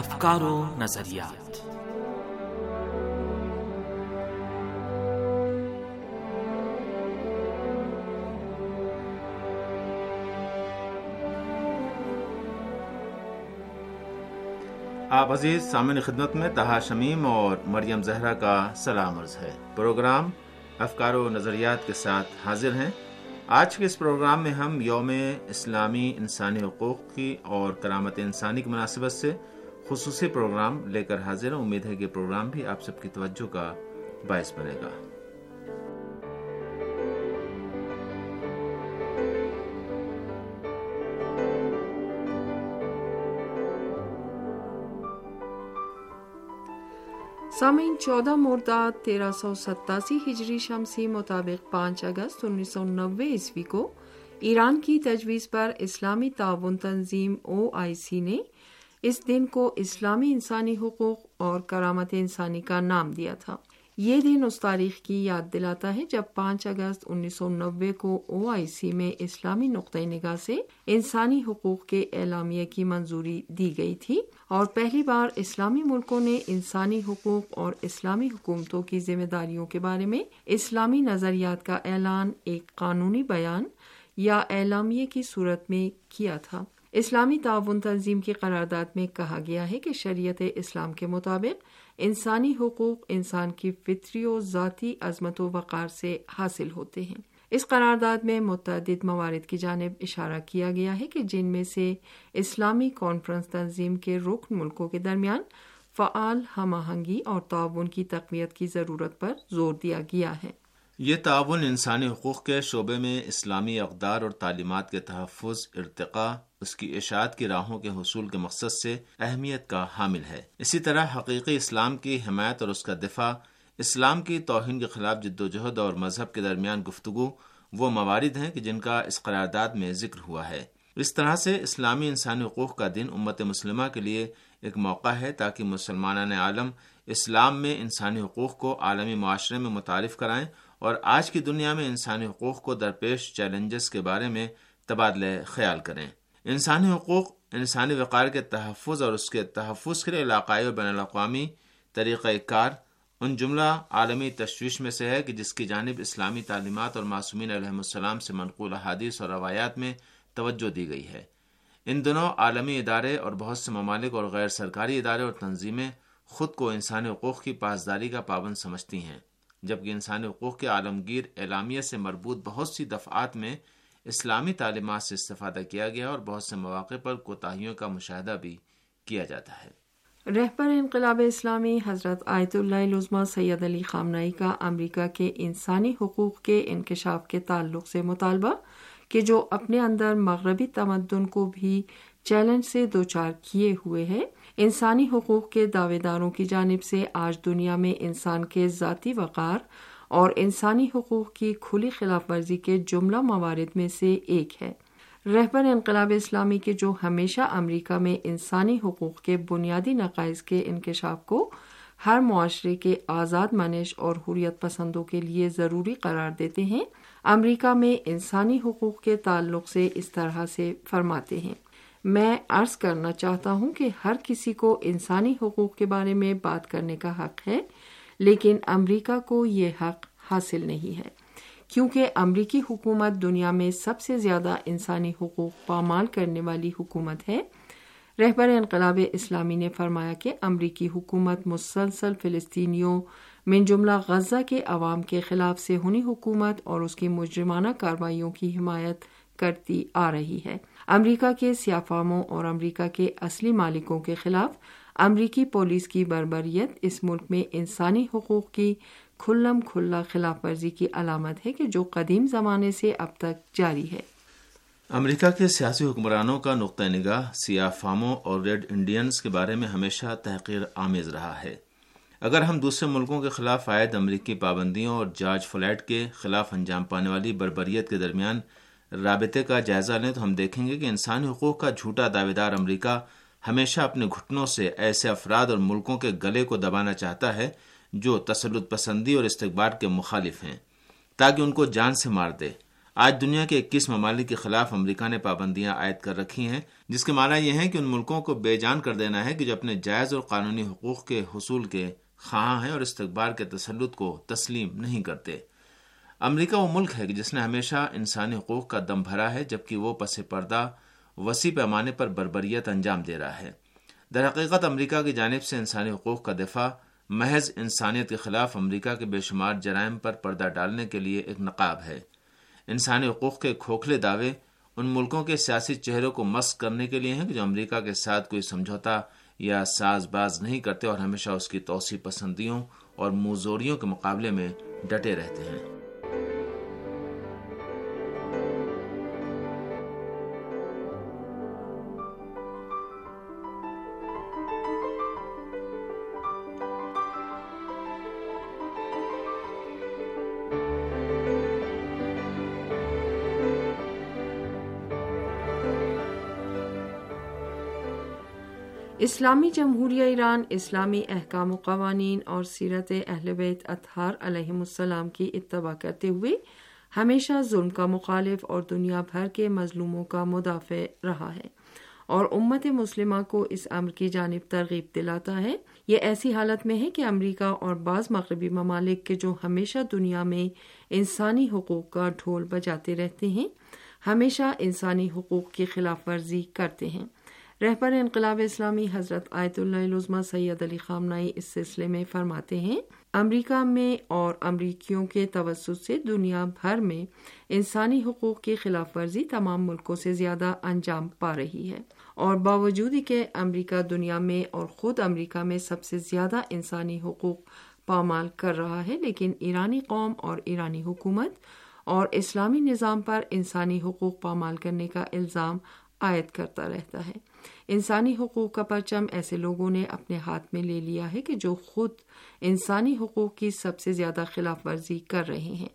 افکار و نظریات۔ آپ عزیز، سامعین خدمت میں تہا شمیم اور مریم زہرا کا سلام عرض ہے۔ پروگرام افکار و نظریات کے ساتھ حاضر ہیں۔ آج کے اس پروگرام میں ہم یوم اسلامی انسانی حقوق کی اور کرامت انسانی کی مناسبت سے خصوصی پروگرام لے کر حاضر ہیں۔ امید ہے کہ پروگرام بھی آپ سب کی توجہ کا باعث بنے گا۔ سامعین، چودہ مرداد تیرہ سو ستاسی ہجری شمسی مطابق پانچ اگست انیس سو نوے عیسوی کو ایران کی تجویز پر اسلامی تعاون تنظیم او آئی سی نے اس دن کو اسلامی انسانی حقوق اور کرامت انسانی کا نام دیا تھا۔ یہ دن اس تاریخ کی یاد دلاتا ہے جب پانچ اگست انیس سو نوے کو او آئی سی میں اسلامی نقطۂ نگاہ سے انسانی حقوق کے اعلامیہ کی منظوری دی گئی تھی اور پہلی بار اسلامی ملکوں نے انسانی حقوق اور اسلامی حکومتوں کی ذمہ داریوں کے بارے میں اسلامی نظریات کا اعلان ایک قانونی بیان یا اعلامیہ کی صورت میں کیا تھا۔ اسلامی تعاون تنظیم کی قرارداد میں کہا گیا ہے کہ شریعت اسلام کے مطابق انسانی حقوق انسان کی فطری و ذاتی عظمت و وقار سے حاصل ہوتے ہیں۔ اس قرارداد میں متعدد موارد کی جانب اشارہ کیا گیا ہے کہ جن میں سے اسلامی کانفرنس تنظیم کے رکن ملکوں کے درمیان فعال ہم آہنگی اور تعاون کی تقویت کی ضرورت پر زور دیا گیا ہے۔ یہ تعاون انسانی حقوق کے شعبے میں اسلامی اقدار اور تعلیمات کے تحفظ، ارتقاء، اس کی اشاعت کی راہوں کے حصول کے مقصد سے اہمیت کا حامل ہے۔ اسی طرح حقیقی اسلام کی حمایت اور اس کا دفاع، اسلام کی توہین کے خلاف جد و جہد اور مذہب کے درمیان گفتگو وہ موارد ہیں کہ جن کا اس قرارداد میں ذکر ہوا ہے۔ اس طرح سے اسلامی انسانی حقوق کا دن امت مسلمہ کے لیے ایک موقع ہے تاکہ مسلمان عالم اسلام میں انسانی حقوق کو عالمی معاشرے میں متعارف کرائیں اور آج کی دنیا میں انسانی حقوق کو درپیش چیلنجز کے بارے میں تبادلہ خیال کریں۔ انسانی حقوق، انسانی وقار کے تحفظ اور اس کے تحفظ کے لیے علاقائی اور بین الاقوامی طریقہ کار، ان جملہ عالمی تشویش میں سے ہے کہ جس کی جانب اسلامی تعلیمات اور معصومین علیہ السلام سے منقول حادث اور روایات میں توجہ دی گئی ہے۔ ان دنوں عالمی ادارے اور بہت سے ممالک اور غیر سرکاری ادارے اور تنظیمیں خود کو انسانی حقوق کی پاسداری کا پابند سمجھتی ہیں۔ جبکہ انسانی حقوق کے عالمگیر اعلامیہ سے مربوط بہت سی دفعات میں اسلامی تعلیمات سے استفادہ کیا گیا اور بہت سے مواقع پر کوتاہیوں کا مشاہدہ بھی کیا جاتا ہے۔ رہبر انقلاب اسلامی حضرت آیت اللہ لزما سید علی خامنائی کا امریکہ کے انسانی حقوق کے انکشاف کے تعلق سے مطالبہ کہ جو اپنے اندر مغربی تمدن کو بھی چیلنج سے دوچار کیے ہوئے ہے۔ انسانی حقوق کے دعوے داروں کی جانب سے آج دنیا میں انسان کے ذاتی وقار اور انسانی حقوق کی کھلی خلاف ورزی کے جملہ موارد میں سے ایک ہے۔ رہبر انقلاب اسلامی کے جو ہمیشہ امریکہ میں انسانی حقوق کے بنیادی نقائص کے انکشاف کو ہر معاشرے کے آزاد منش اور حریت پسندوں کے لیے ضروری قرار دیتے ہیں، امریکہ میں انسانی حقوق کے تعلق سے اس طرح سے فرماتے ہیں۔ میں عرض کرنا چاہتا ہوں کہ ہر کسی کو انسانی حقوق کے بارے میں بات کرنے کا حق ہے، لیکن امریکہ کو یہ حق حاصل نہیں ہے۔ کیونکہ امریکی حکومت دنیا میں سب سے زیادہ انسانی حقوق پامال کرنے والی حکومت ہے۔ رہبر انقلاب اسلامی نے فرمایا کہ امریکی حکومت مسلسل فلسطینیوں من جملہ غزہ کے عوام کے خلاف سے ہنی حکومت اور اس کی مجرمانہ کاروائیوں کی حمایت کرتی آ رہی ہے۔ امریکہ کے سیافاموں اور امریکہ کے اصلی مالکوں کے خلاف امریکی پولیس کی بربریت اس ملک میں انسانی حقوق کی کھلم کھلا خلاف ورزی کی علامت ہے کہ جو قدیم زمانے سے اب تک جاری ہے۔ امریکہ کے سیاسی حکمرانوں کا نقطۂ نگاہ سیاہ فاموں اور ریڈ انڈینز کے بارے میں ہمیشہ تحقیر آمیز رہا ہے۔ اگر ہم دوسرے ملکوں کے خلاف عائد امریکی پابندیوں اور جارج فلیٹ کے خلاف انجام پانے والی بربریت کے درمیان رابطے کا جائزہ لیں تو ہم دیکھیں گے کہ انسانی حقوق کا جھوٹا دعوے دار امریکہ ہمیشہ اپنے گھٹنوں سے ایسے افراد اور ملکوں کے گلے کو دبانا چاہتا ہے جو تسلط پسندی اور استقبال کے مخالف ہیں، تاکہ ان کو جان سے مار دے۔ آج دنیا کے اکیس ممالک کے خلاف امریکہ نے پابندیاں عائد کر رکھی ہیں، جس کے معنی یہ ہے کہ ان ملکوں کو بے جان کر دینا ہے کہ جو اپنے جائز اور قانونی حقوق کے حصول کے خواہاں ہیں اور استقبال کے تسلط کو تسلیم نہیں کرتے۔ امریکہ وہ ملک ہے جس نے ہمیشہ انسانی حقوق کا دم بھرا ہے، جبکہ وہ پس پردہ وسیع پیمانے پر بربریت انجام دے رہا ہے۔ در حقیقت، امریکہ کی جانب سے انسانی حقوق کا دفاع محض انسانیت کے خلاف امریکہ کے بے شمار جرائم پر پردہ ڈالنے کے لیے ایک نقاب ہے۔ انسانی حقوق کے کھوکھلے دعوے ان ملکوں کے سیاسی چہروں کو مسق کرنے کے لیے ہیں کہ جو امریکہ کے ساتھ کوئی سمجھوتا یا ساز باز نہیں کرتے اور ہمیشہ اس کی توسیع پسندیوں اور موزوریوں کے مقابلے میں ڈٹے رہتے ہیں۔ اسلامی جمہوریہ ایران، اسلامی احکام و قوانین اور سیرت اہل بیت اطہار علیہ السلام کی اتباع کرتے ہوئے ہمیشہ ظلم کا مخالف اور دنیا بھر کے مظلوموں کا مدافع رہا ہے اور امت مسلمہ کو اس امر کی جانب ترغیب دلاتا ہے۔ یہ ایسی حالت میں ہے کہ امریکہ اور بعض مغربی ممالک کے جو ہمیشہ دنیا میں انسانی حقوق کا ڈھول بجاتے رہتے ہیں، ہمیشہ انسانی حقوق کی خلاف ورزی کرتے ہیں۔ رہبر انقلاب اسلامی حضرت آیت اللہ عظمہ سید علی خامنائی اس سلسلے میں فرماتے ہیں، امریکہ میں اور امریکیوں کے توسط سے دنیا بھر میں انسانی حقوق کی خلاف ورزی تمام ملکوں سے زیادہ انجام پا رہی ہے۔ اور باوجود کہ امریکہ دنیا میں اور خود امریکہ میں سب سے زیادہ انسانی حقوق پامال کر رہا ہے، لیکن ایرانی قوم اور ایرانی حکومت اور اسلامی نظام پر انسانی حقوق پامال کرنے کا الزام عائد کرتا رہتا ہے۔ انسانی حقوق کا پرچم ایسے لوگوں نے اپنے ہاتھ میں لے لیا ہے کہ جو خود انسانی حقوق کی سب سے زیادہ خلاف ورزی کر رہے ہیں۔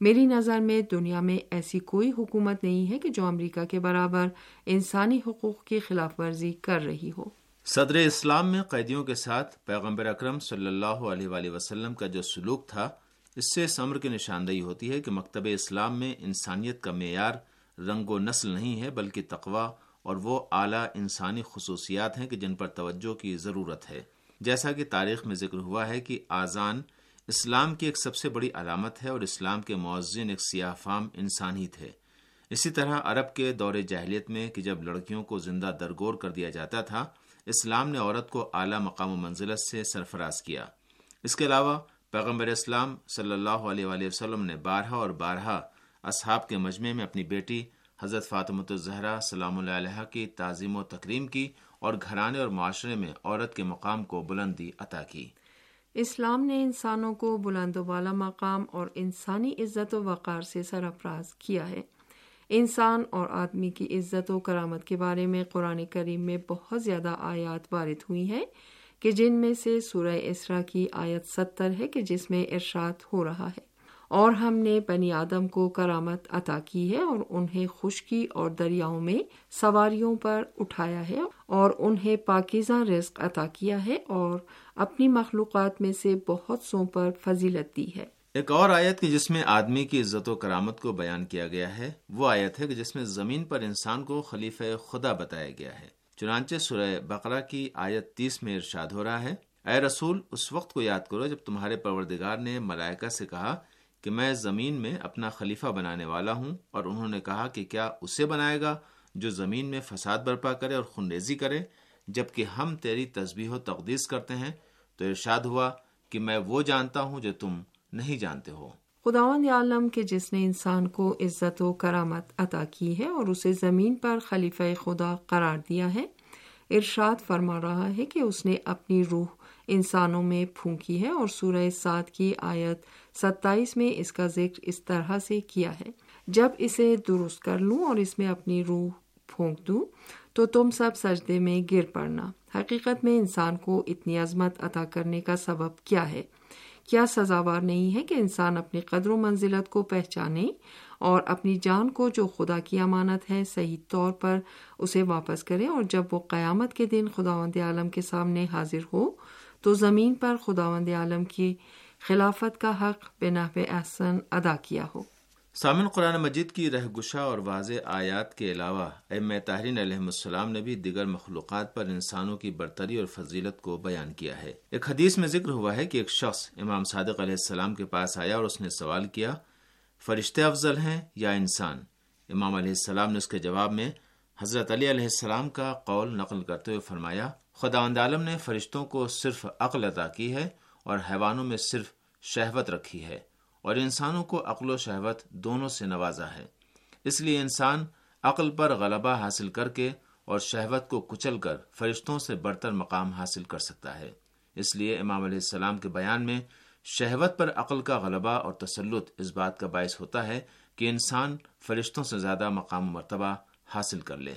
میری نظر میں دنیا میں ایسی کوئی حکومت نہیں ہے کہ جو امریکہ کے برابر انسانی حقوق کی خلاف ورزی کر رہی ہو۔ صدر اسلام میں قیدیوں کے ساتھ پیغمبر اکرم صلی اللہ علیہ وآلہ وسلم کا جو سلوک تھا، اس سے سمر کی نشاندہی ہوتی ہے کہ مکتب اسلام میں انسانیت کا معیار رنگ و نسل نہیں ہے بلکہ تقوا اور وہ اعلیٰ انسانی خصوصیات ہیں کہ جن پر توجہ کی ضرورت ہے۔ جیسا کہ تاریخ میں ذکر ہوا ہے کہ آزان اسلام کی ایک سب سے بڑی علامت ہے اور اسلام کے معذن ایک سیاہ فام انسان ہی تھے۔ اسی طرح عرب کے دور جاہلیت میں کہ جب لڑکیوں کو زندہ درگور کر دیا جاتا تھا، اسلام نے عورت کو اعلیٰ مقام و منزلت سے سرفراز کیا۔ اس کے علاوہ پیغمبر اسلام صلی اللہ علیہ وآلہ وسلم نے بارہا اور بارہا اصحاب کے مجمع میں اپنی بیٹی حضرت فاطمۃ الزہرا سلام اللہ علیہ کی تعظیم و تکریم کی اور گھرانے اور معاشرے میں عورت کے مقام کو بلندی عطا کی۔ اسلام نے انسانوں کو بلند و بالا مقام اور انسانی عزت و وقار سے سرفراز کیا ہے۔ انسان اور آدمی کی عزت و کرامت کے بارے میں قرآن کریم میں بہت زیادہ آیات وارد ہوئی ہیں کہ جن میں سے سورہ اسرا کی آیت ستر ہے کہ جس میں ارشاد ہو رہا ہے۔ اور ہم نے بنی آدم کو کرامت عطا کی ہے اور انہیں خشکی اور دریاؤں میں سواریوں پر اٹھایا ہے اور انہیں پاکیزہ رزق عطا کیا ہے اور اپنی مخلوقات میں سے بہت سو پر فضیلت دی ہے۔ ایک اور آیت کی جس میں آدمی کی عزت و کرامت کو بیان کیا گیا ہے، وہ آیت ہے کہ جس میں زمین پر انسان کو خلیفہ خدا بتایا گیا ہے۔ چنانچہ سورہ بقرہ کی آیت تیس میں ارشاد ہو رہا ہے، اے رسول، اس وقت کو یاد کرو جب تمہارے پروردگار نے ملائکہ سے کہا کہ میں زمین میں اپنا خلیفہ بنانے والا ہوں اور انہوں نے کہا کہ کیا اسے بنائے گا جو زمین میں فساد برپا کرے اور خنریزی کرے، جبکہ ہم تیری تسبیح و تقدیس کرتے ہیں۔ تو ارشاد ہوا کہ میں وہ جانتا ہوں جو تم نہیں جانتے ہو۔ خداوند عالم کے جس نے انسان کو عزت و کرامت عطا کی ہے اور اسے زمین پر خلیفہ خدا قرار دیا ہے، ارشاد فرما رہا ہے کہ اس نے اپنی روح انسانوں میں پھونکی ہے اور سورہ سات کی آیت ستائیس میں اس کا ذکر اس طرح سے کیا ہے۔ جب اسے درست کر لوں اور اس میں اپنی روح پھونک دوں، تو تم سب سجدے میں گر پڑنا۔ حقیقت میں انسان کو اتنی عظمت عطا کرنے کا سبب کیا ہے؟ کیا سزاوار نہیں ہے کہ انسان اپنی قدر و منزلت کو پہچانے اور اپنی جان کو جو خدا کی امانت ہے صحیح طور پر اسے واپس کرے اور جب وہ قیامت کے دن خداوند عالم کے سامنے حاضر ہو تو زمین پر خداوند عالم کی خلافت کا حق بنا احسن ادا کیا ہو۔ سامن قرآن مجید کی رہ گشا اور واضح آیات کے علاوہ ام تاہرین علیہ السلام نے بھی دیگر مخلوقات پر انسانوں کی برتری اور فضیلت کو بیان کیا ہے۔ ایک حدیث میں ذکر ہوا ہے کہ ایک شخص امام صادق علیہ السلام کے پاس آیا اور اس نے سوال کیا، فرشتے افضل ہیں یا انسان؟ امام علیہ السلام نے اس کے جواب میں حضرت علی علیہ السلام کا قول نقل کرتے ہوئے فرمایا خدا عالم نے فرشتوں کو صرف عقل عطا کی ہے اور حیوانوں میں صرف شہوت رکھی ہے اور انسانوں کو عقل و شہوت دونوں سے نوازا ہے۔ اس لیے انسان عقل پر غلبہ حاصل کر کے اور شہوت کو کچل کر فرشتوں سے برتر مقام حاصل کر سکتا ہے۔ اس لیے امام علیہ السلام کے بیان میں شہوت پر عقل کا غلبہ اور تسلط اس بات کا باعث ہوتا ہے کہ انسان فرشتوں سے زیادہ مقام و مرتبہ حاصل کر لے۔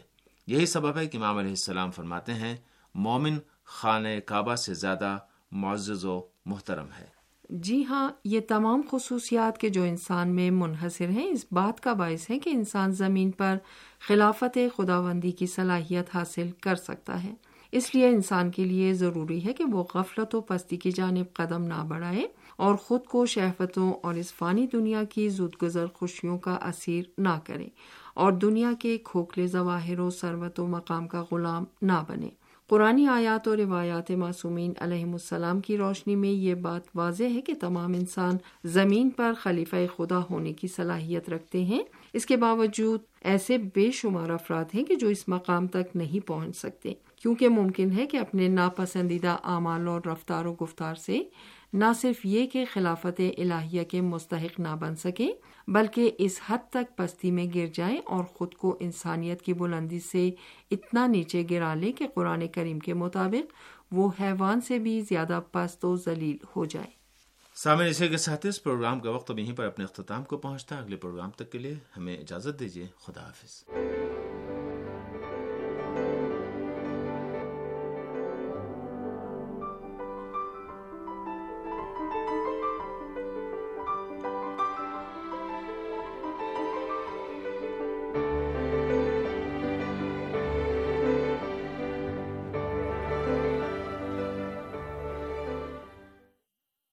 یہی سبب ہے کہ امام علیہ السلام فرماتے ہیں مومن خانہ کعبہ سے زیادہ معزز و محترم ہے۔ جی ہاں یہ تمام خصوصیات کے جو انسان میں منحصر ہیں، اس بات کا باعث ہے کہ انسان زمین پر خلافت خداوندی کی صلاحیت حاصل کر سکتا ہے۔ اس لیے انسان کے لیے ضروری ہے کہ وہ غفلت و پستی کی جانب قدم نہ بڑھائے اور خود کو شہفتوں اور اس فانی دنیا کی زود گزر خوشیوں کا اسیر نہ کرے اور دنیا کے کھوکھلے ظواہر و سروت و مقام کا غلام نہ بنے۔ پرانی آیات اور روایات معصومین علیہ السلام کی روشنی میں یہ بات واضح ہے کہ تمام انسان زمین پر خلیفہ خدا ہونے کی صلاحیت رکھتے ہیں۔ اس کے باوجود ایسے بے شمار افراد ہیں کہ جو اس مقام تک نہیں پہنچ سکتے۔ کیونکہ ممکن ہے کہ اپنے ناپسندیدہ اعمال اور رفتار و گفتار سے نہ صرف یہ کہ خلافت الہیہ کے مستحق نہ بن سکے بلکہ اس حد تک پستی میں گر جائیں اور خود کو انسانیت کی بلندی سے اتنا نیچے گرا لے کہ قرآن کریم کے مطابق وہ حیوان سے بھی زیادہ پست و ذلیل ہو جائے سامنے اسی کے ساتھ اس پروگرام کا وقت اب یہیں پر اپنے اختتام کو پہنچتا ہے۔ اگلے پروگرام تک کے لیے ہمیں اجازت دیجیے خدا حافظ۔